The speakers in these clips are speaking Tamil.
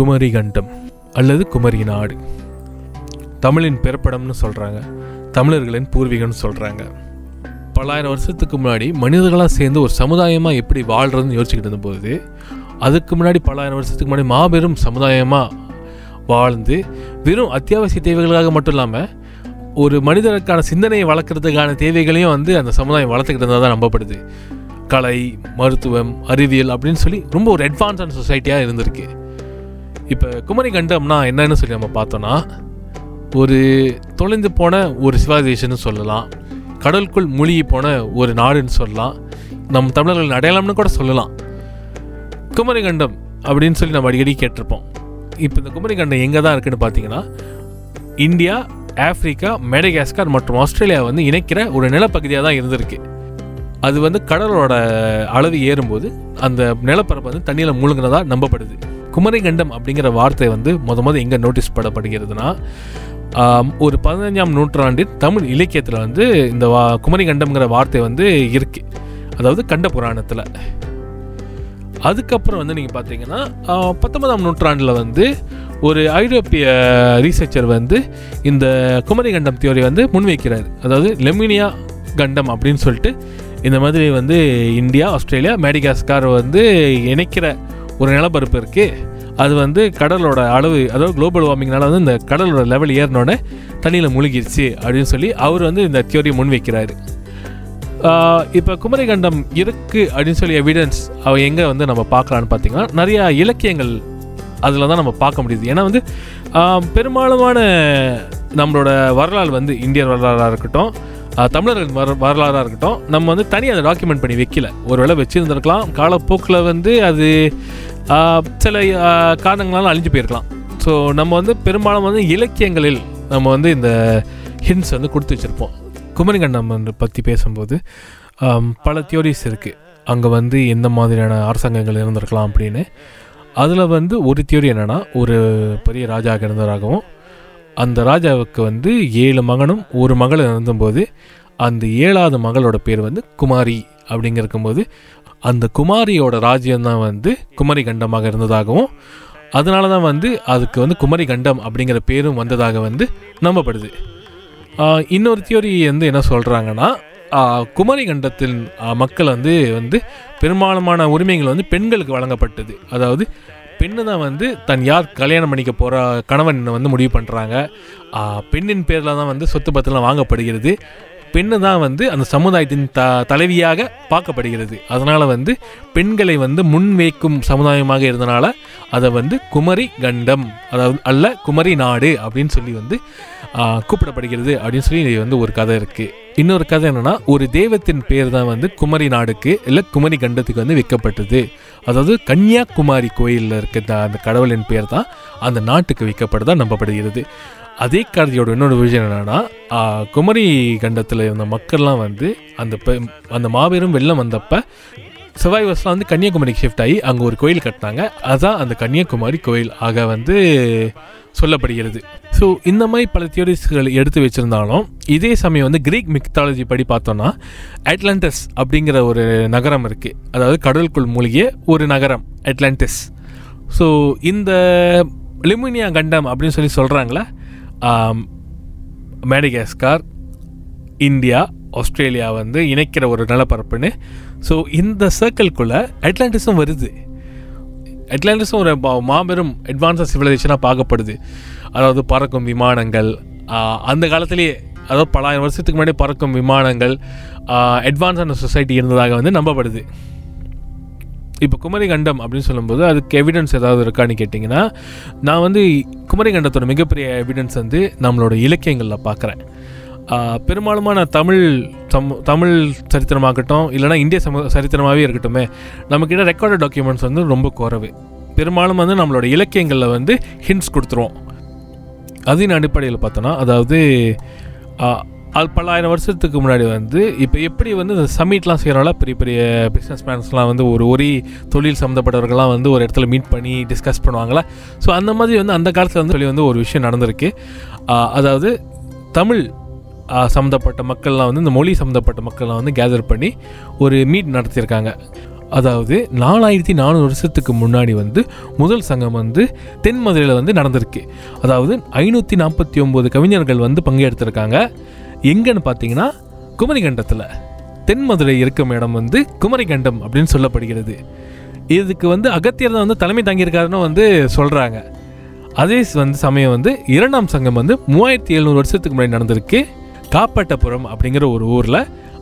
குமரி கண்டம் அல்லது குமரி நாடு தமிழின் பிறப்படம்னு சொல்கிறாங்க தமிழர்களின் பூர்வீகம்னு சொல்கிறாங்க பல்லாயிரம் வருஷத்துக்கு முன்னாடி மனிதர்களாக சேர்ந்து ஒரு சமுதாயமாக எப்படி வாழ்கிறதுன்னு யோசிச்சுக்கிட்டு இருந்தபோது அதுக்கு முன்னாடி பல்லாயிரம் வருஷத்துக்கு முன்னாடி மாபெரும் சமுதாயமாக வாழ்ந்து வெறும் அத்தியாவசிய தேவைகளுக்காக மட்டும் இல்லாமல் ஒரு மனிதனுக்கான சிந்தனையை வளர்க்குறதுக்கான தேவைகளையும் வந்து அந்த சமுதாயம் வளர்த்துக்கிட்டு இருந்தால் தான் நம்பப்படுது. கலை மருத்துவம் அறிவியல் அப்படின்னு சொல்லி ரொம்ப ஒரு அட்வான்ஸான சொசைட்டியாக இருந்திருக்கு. இப்போ குமரி கண்டம்னா என்னன்னு சொல்லி நம்ம பார்த்தோன்னா ஒரு தொலைந்து போன ஒரு சிவிலைசேஷன் சொல்லலாம். கடலுக்குள் மூழ்கி போன ஒரு நாடுன்னு சொல்லலாம். நம் தமிழர்கள் அடையாளம்னு கூட சொல்லலாம். குமரி கண்டம் அப்படின்னு சொல்லி நம்ம அடிக்கடி கேட்டிருப்போம். இப்போ இந்த குமரி கண்டம் எங்கே தான் இருக்குதுன்னு பார்த்தீங்கன்னா இந்தியா ஆப்பிரிக்கா மெடகாஸ்கர் மற்றும் ஆஸ்திரேலியா வந்து இணைக்கிற ஒரு நிலப்பகுதியாக தான் இருந்திருக்கு. அது வந்து கடலோட அளவு ஏறும்போது அந்த நிலப்பரப்பு வந்து தண்ணியில் மூழ்கினதாக நம்பப்படுது. குமரிகண்டம் அப்படிங்கிற வார்த்தை வந்து முத முத எங்கே நோட்டீஸ் படப்படுகிறதுனா ஒரு பதினஞ்சாம் நூற்றாண்டின் தமிழ் இலக்கியத்தில் வந்து இந்த வா குமரி கண்டம்ங்கிற வார்த்தை வந்து இருக்கு. அதாவது கண்ட புராணத்தில். அதுக்கப்புறம் வந்து நீங்கள் பார்த்தீங்கன்னா பத்தொன்பதாம் நூற்றாண்டில் வந்து ஒரு ஐரோப்பிய ரீசர்ச்சர் வந்து இந்த குமரி கண்டம் தியோரி வந்து முன்வைக்கிறார். அதாவது லெமினியா கண்டம் அப்படின்னு சொல்லிட்டு இந்த மாதிரி வந்து இந்தியா ஆஸ்திரேலியா மேடிகாஸ்கார் வந்து இணைக்கிற ஒரு நிலப்பரப்பு இருக்குது அது வந்து கடலோட அளவு அதாவது குளோபல் வார்மிங்னால வந்து இந்த கடலோட லெவல் ஏறினோடனே தண்ணியில் முழுகிருச்சு அப்படின்னு சொல்லி அவர் வந்து இந்த தியோரியை முன்வைக்கிறாரு. இப்போ குமரிகண்டம் இருக்குது அப்படின்னு சொல்லி எவிடன்ஸ் அவள் எங்கே வந்து நம்ம பார்க்கலான்னு பார்த்தீங்கன்னா நிறையா இலக்கியங்கள் அதில் தான் நம்ம பார்க்க முடியுது. ஏன்னா வந்து பெரும்பாலுமான நம்மளோட வரலாறு வந்து இந்தியன் வரலாறாக இருக்கட்டும் தமிழர்கள் வர வரலாறாக இருக்கட்டும் நம்ம வந்து தனியாக அதை டாக்குமெண்ட் பண்ணி வைக்கல. ஒருவேளை வச்சுருந்துருக்கலாம் காலப்போக்கில் வந்து அது சில காரணங்களால் அழிஞ்சு போயிருக்கலாம். ஸோ நம்ம வந்து பெரும்பாலும் வந்து இலக்கியங்களில் நம்ம வந்து இந்த ஹிண்ட்ஸ் வந்து கொடுத்து வச்சுருப்போம். குமரிகண்டம் வந்து பற்றி பேசும்போது பல தியோரிஸ் இருக்குது அங்கே வந்து எந்த மாதிரியான அரசாங்கங்கள் இருந்திருக்கலாம் அப்படின்னு. அதில் வந்து ஒரு தியோரி என்னென்னா ஒரு பெரிய ராஜா இருந்தவராகவும் அந்த ராஜாவுக்கு வந்து ஏழு மகனும் ஒரு மகள் இருந்தபோது அந்த ஏழாவது மகளோட பேர் வந்து குமாரி அப்படிங்கிறக்கும்போது அந்த குமாரியோட ராஜ்யம்தான் வந்து குமரி கண்டமாக இருந்ததாகவும் அதனால தான் வந்து அதுக்கு வந்து குமரி கண்டம் அப்படிங்கிற பேரும் வந்ததாக வந்து நம்பப்படுது. இன்னொரு தியோரி வந்து என்ன சொல்கிறாங்கன்னா குமரி கண்டத்தில் மக்கள் வந்து வந்து பெரும்பாலுமான உரிமைகள் வந்து பெண்களுக்கு வழங்கப்பட்டது. அதாவது பெண்ணு தான் வந்து தன் யார் கல்யாணம் பண்ணிக்க போகிற கணவன் வந்து முடிவு பண்ணுறாங்க பெண்ணின் பேரில் தான் வந்து சொத்து பத்திரம் வாங்கப்படுகிறது. பெண்ணு தான் வந்து அந்த சமுதாயத்தின் த தலைவியாக பார்க்கப்படுகிறது. அதனால் வந்து பெண்களை வந்து முன்வைக்கும் சமுதாயமாக இருந்தனால அதை வந்து குமரி கண்டம் அதாவது அல்ல குமரி நாடு அப்படின்னு சொல்லி வந்து கூப்பிடப்படுகிறது அப்படின்னு சொல்லி வந்து ஒரு கதை இருக்குது இன்னொரு கதை என்னன்னா ஒரு தெய்வத்தின் பேர் தான் வந்து குமரி நாடுக்கு இல்லை குமரி கண்டத்துக்கு வந்து விற்கப்பட்டது அதாவது கன்னியாகுமரி கோயிலில் இருக்க அந்த- கடவுளின் பேர் தான் அந்த நாட்டுக்கு வைக்கப்படுதா நம்பப்படுகிறது. அதே கதையோட இன்னொரு விஷயம் என்னென்னா குமரி கண்டத்தில் இருந்த மக்கள்லாம் வந்து அந்த பெ- அந்த மாபெரும் வெள்ளம் வந்தப்போ சர்வைவர்ஸ்லாம் வந்து கன்னியாகுமரிக்கு ஷிஃப்ட் ஆகி அங்கே ஒரு கோயில் கட்டினாங்க. அதுதான் அந்த கன்னியாகுமரி கோயில். ஆக வந்து சொல்லப்படுகிறது. ஸோ இந்த மாதிரி பல தியோரிஸ்கள் எடுத்து வச்சுருந்தாலும் இதே சமயம் வந்து கிரீக் மிக்தாலஜி படி பார்த்தோன்னா அட்லாண்டஸ் அப்படிங்கிற ஒரு நகரம் இருக்குது அதாவது கடலுக்குள் மூழ்கிய ஒரு நகரம் அட்லாண்டஸ் ஸோ இந்த லிமினியா கண்டம் அப்படின்னு சொல்லி சொல்கிறாங்களே மேடகாஸ்கார் இந்தியா ஆஸ்திரேலியா வந்து இணைக்கிற ஒரு நிலப்பரப்புன்னு. ஸோ இந்த சர்க்கிள்குள்ளே அட்லாண்டிஸும் வருது. அட்லாண்டிஸும் ஒரு மாபெரும் அட்வான்ஸாக சிவிலைசேஷனாக பார்க்கப்படுது. அதாவது பறக்கும் விமானங்கள் அந்த காலத்திலேயே அதாவது பலாயிரம் வருஷத்துக்கு முன்னாடி பறக்கும் விமானங்கள் அட்வான்ஸான சொசைட்டி இருந்ததாக வந்து நம்பப்படுது. இப்போ குமரிகண்டம் அப்படின்னு சொல்லும்போது அதுக்கு எவிடன்ஸ் ஏதாவது இருக்கான்னு கேட்டிங்கன்னா நான் வந்து குமரிகண்டத்தோட மிகப்பெரிய எவிடன்ஸ் வந்து நம்மளோட இலக்கியங்களில் பார்க்குறேன். பெரும்பாலுமான தமிழ் சம் தமிழ் சரித்திரமாகட்டும் இல்லைனா இந்திய சம சரித்திரமாகவே இருக்கட்டுமே நம்மக்கிட்ட ரெக்கார்டு டாக்குமெண்ட்ஸ் வந்து ரொம்ப குறைவு. பெரும்பாலும் வந்து நம்மளோட இலக்கியங்களில் வந்து ஹிண்ட்ஸ் கொடுத்துருவோம். அதன் அடிப்படையில் பார்த்தோன்னா அதாவது அது பல்லாயிரம் வருஷத்துக்கு முன்னாடி வந்து இப்போ எப்படி வந்து இந்த சம்மிட்லாம் செய்கிறனால பெரிய பெரிய பிஸ்னஸ் மேன்ஸ்லாம் வந்து ஒரு ஒரே தொழில் சம்மந்தப்பட்டவர்கள்லாம் வந்து ஒரு இடத்துல மீட் பண்ணி டிஸ்கஸ் பண்ணுவாங்களா? ஸோ அந்த மாதிரி வந்து அந்த காலத்தில் வந்து சொல்லி வந்து ஒரு விஷயம் நடந்திருக்கு. அதாவது தமிழ் சம்மந்தப்பட்ட மக்கள்லாம் வந்து இந்த மொழி சம்மந்தப்பட்ட மக்கள்லாம் வந்து கேதர் பண்ணி ஒரு மீட் நடத்தியிருக்காங்க. அதாவது நாலாயிரத்தி நானூறு வருஷத்துக்கு முன்னாடி வந்து முதல் சங்கம் வந்து தென் மதுரையில் வந்து நடந்திருக்கு. அதாவது ஐநூற்றி நாற்பத்தி ஒம்பது கவிஞர்கள் வந்து பங்கெடுத்திருக்காங்க. எங்கன்னு பார்த்தீங்கன்னா குமரிகண்டத்தில். தென் மதுரை இருக்கும் இடம் வந்து குமரிகண்டம் அப்படின்னு சொல்லப்படுகிறது. இதுக்கு வந்து அகத்தியர் தான் வந்து தலைமை தாங்கியிருக்காருன்னு வந்து சொல்கிறாங்க அதே வந்து சமயம் வந்து இரண்டாம் சங்கம் வந்து மூவாயிரத்தி எழுநூறு வருஷத்துக்கு முன்னாடி நடந்திருக்கு. காப்பாட்டபுரம் அப்படிங்கிற ஒரு ஊரில்.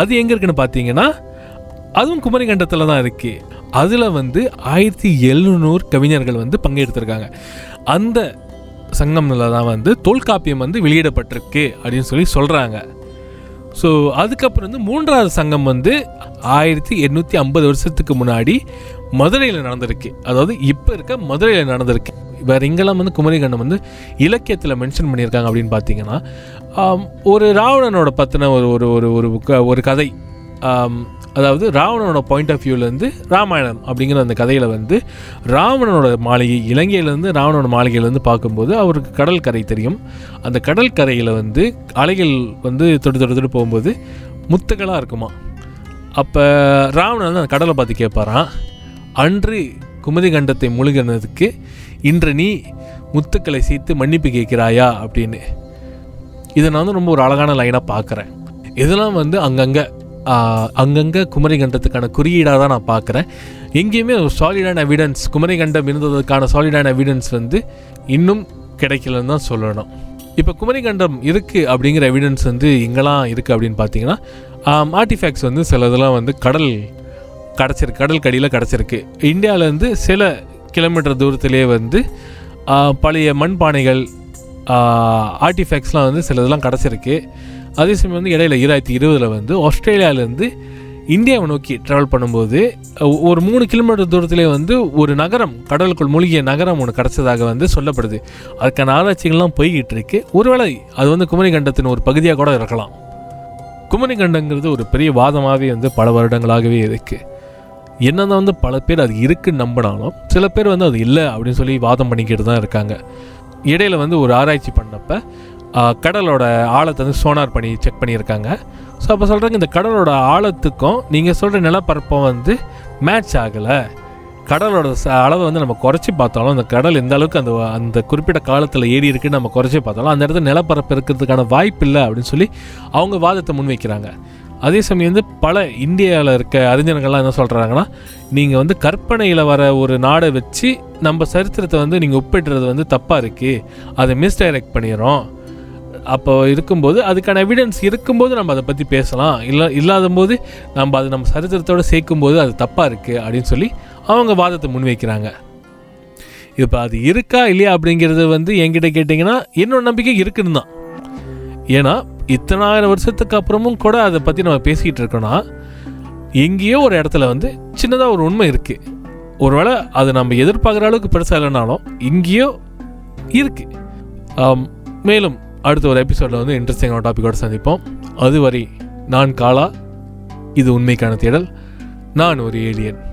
அது எங்கே இருக்குன்னு பார்த்தீங்கன்னா அதுவும் குமரிகண்டத்தில் தான் இருக்குது அதில் வந்து ஆயிரத்தி எழுநூறு கவிஞர்கள் வந்து பங்கெடுத்திருக்காங்க. அந்த சங்கம்ல தான் வந்து தொல்காப்பியம் வந்து வெளியிடப்பட்டிருக்கு அப்படின்னு சொல்லி சொல்கிறாங்க ஸோ அதுக்கப்புறம் வந்து மூன்றாவது சங்கம் வந்து ஆயிரத்தி எண்ணூற்றி ஐம்பது வருஷத்துக்கு முன்னாடி மதுரையில் நடந்திருக்கு. அதாவது இப்போ இருக்க மதுரையில் நடந்திருக்கு. வேறு இங்கெல்லாம் வந்து குமரிகண்டம் வந்து இலக்கியத்தில் மென்ஷன் பண்ணியிருக்காங்க அப்படின்னு பார்த்தீங்கன்னா ஒரு ராவணனோட பற்றின ஒரு ஒரு ஒரு ஒரு க- ஒரு கதை. அதாவது ராவணனோட பாயிண்ட் ஆஃப் வியூலேருந்து ராமாயணம் அப்படிங்கிற அந்த கதையில் வந்து ராவணனோட மாளிகை இலங்கையிலேருந்து ராவணனோட மாளிகையிலேருந்து பார்க்கும்போது அவருக்கு கடல் கரை தெரியும். அந்த கடல் கரையில் வந்து அலைகள் வந்து தொட்டு தொட்டு தொட்டு போகும்போது முத்துக்களாக இருக்குமா. அப்போ ராவணன் வந்து அந்த கடலை பார்த்து கேட்பாரான் அன்று குமதி கண்டத்தை முழுகினதுக்கு இன்று நீ முத்துக்களை சேர்த்து மன்னிப்பு கேட்கிறாயா? அப்படின்னு. இதை நான் வந்து ரொம்ப ஒரு அழகான லைனாக பார்க்குறேன். இதெல்லாம் வந்து அங்கங்கே அங்கங்கே குமரி கண்டத்துக்கான குறியீடாக தான் நான் பார்க்குறேன். எங்கேயுமே ஒரு சாலிடான எவிடன்ஸ் குமரி கண்டம் இருந்ததுக்கான சாலிடான எவிடன்ஸ் வந்து இன்னும் கிடைக்கலன்னு தான் சொல்லணும். இப்போ குமரி கண்டம் இருக்குது அப்படிங்கிற எவிடன்ஸ் வந்து எங்கெல்லாம் இருக்குது அப்படின்னு பார்த்தீங்கன்னா ஆர்டிஃபேக்ட்ஸ் வந்து சில இதெல்லாம் வந்து கடல் கிடச்சிருக்கு கடல் கடியில் கிடச்சிருக்கு. இந்தியாவிலேருந்து சில கிலோமீட்டர் தூரத்திலே வந்து பழைய மண்பானைகள் ஆர்டிஃபேக்ட்ஸ்லாம் வந்து சில இதெல்லாம் கிடச்சிருக்கு. அதே சமயம் வந்து இடையில ஈராயிரத்தி இருபதில் வந்து ஆஸ்திரேலியாவிலேருந்து இந்தியாவை நோக்கி ட்ராவல் பண்ணும்போது ஒரு மூணு கிலோமீட்டர் தூரத்திலே வந்து ஒரு நகரம் கடலுக்குள் மூழ்கிய நகரம் ஒன்று கிடச்சதாக வந்து சொல்லப்படுது. அதுக்கான ஆராய்ச்சிகள்லாம் போய்கிட்டு இருக்கு ஒருவேளை அது வந்து குமரிகண்டத்தின் ஒரு பகுதியாக கூட இருக்கலாம். குமரிகண்டங்கிறது ஒரு பெரிய வாதமாகவே வந்து பல வருடங்களாகவே இருக்குது என்னதான் வந்து பல பேர் அது இருக்குன்னு நம்பினாலும் சில பேர் வந்து அது இல்லை அப்படின்னு சொல்லி வாதம் பண்ணிக்கிட்டு தான் இருக்காங்க. இடையில வந்து ஒரு ஆராய்ச்சி பண்ணப்போ கடலோட ஆழத்தை வந்து சோனார் பண்ணி செக் பண்ணியிருக்காங்க. ஸோ அப்போ சொல்கிறாங்க இந்த கடலோட ஆழத்துக்கும் நீங்கள் சொல்கிற நிலப்பரப்பும் வந்து மேட்ச் ஆகலை. கடலோட ச- அளவை வந்து நம்ம குறைச்சி பார்த்தாலும் அந்த கடல் எந்த அளவுக்கு அந்த அந்த குறிப்பிட்ட காலத்தில் ஏறி இருக்குன்னு நம்ம குறைச்சி பார்த்தாலும் அந்த இடத்துல நிலப்பரப்பு இருக்கிறதுக்கான வாய்ப்பு இல்லை அப்படின்னு சொல்லி அவங்க வாதத்தை முன்வைக்கிறாங்க. அதே சமயம் வந்து பல இந்தியாவில் இருக்க அறிஞர்கள்லாம் என்ன சொல்கிறாங்கன்னா நீங்கள் வந்து கற்பனையில் வர ஒரு நாடை வச்சு நம்ம சரித்திரத்தை வந்து நீங்கள் ஒப்பிடுறது வந்து தப்பாக இருக்குது அதை மிஸ்டைரக்ட் பண்ணிடுறோம். அப்போ இருக்கும்போது அதுக்கான எவிடன்ஸ் இருக்கும்போது நம்ம அதை பற்றி பேசலாம். இல்லை இல்லாத போது நம்ம அதை நம்ம சரித்திரத்தோடு சேர்க்கும்போது அது தப்பாக இருக்குது அப்படின்னு சொல்லி அவங்க வாதத்தை முன்வைக்கிறாங்க. இப்போ அது இருக்கா இல்லையா அப்படிங்கிறது வந்து என்கிட்ட கேட்டிங்கன்னா என்னோட நம்பிக்கை இருக்குன்னு தான். ஏன்னா இத்தனாயிரம் வருஷத்துக்கு அப்புறமும் கூட அதை பற்றி நம்ம பேசிக்கிட்டு இருக்கோன்னா எங்கேயோ ஒரு இடத்துல வந்து சின்னதாக ஒரு உண்மை இருக்குது ஒருவேளை அது நம்ம எதிர்பார்க்குற அளவுக்கு பெருசாக இல்லைனாலும் இங்கேயோ இருக்குது மேலும் அடுத்த ஒரு எபிசோடில் வந்து இன்ட்ரெஸ்டிங்கான டாப்பிக்கோடு சந்திப்போம். அதுவரை நான் காலா இது உண்மைக்கான தேடல். நான் ஒரு ஏலியன்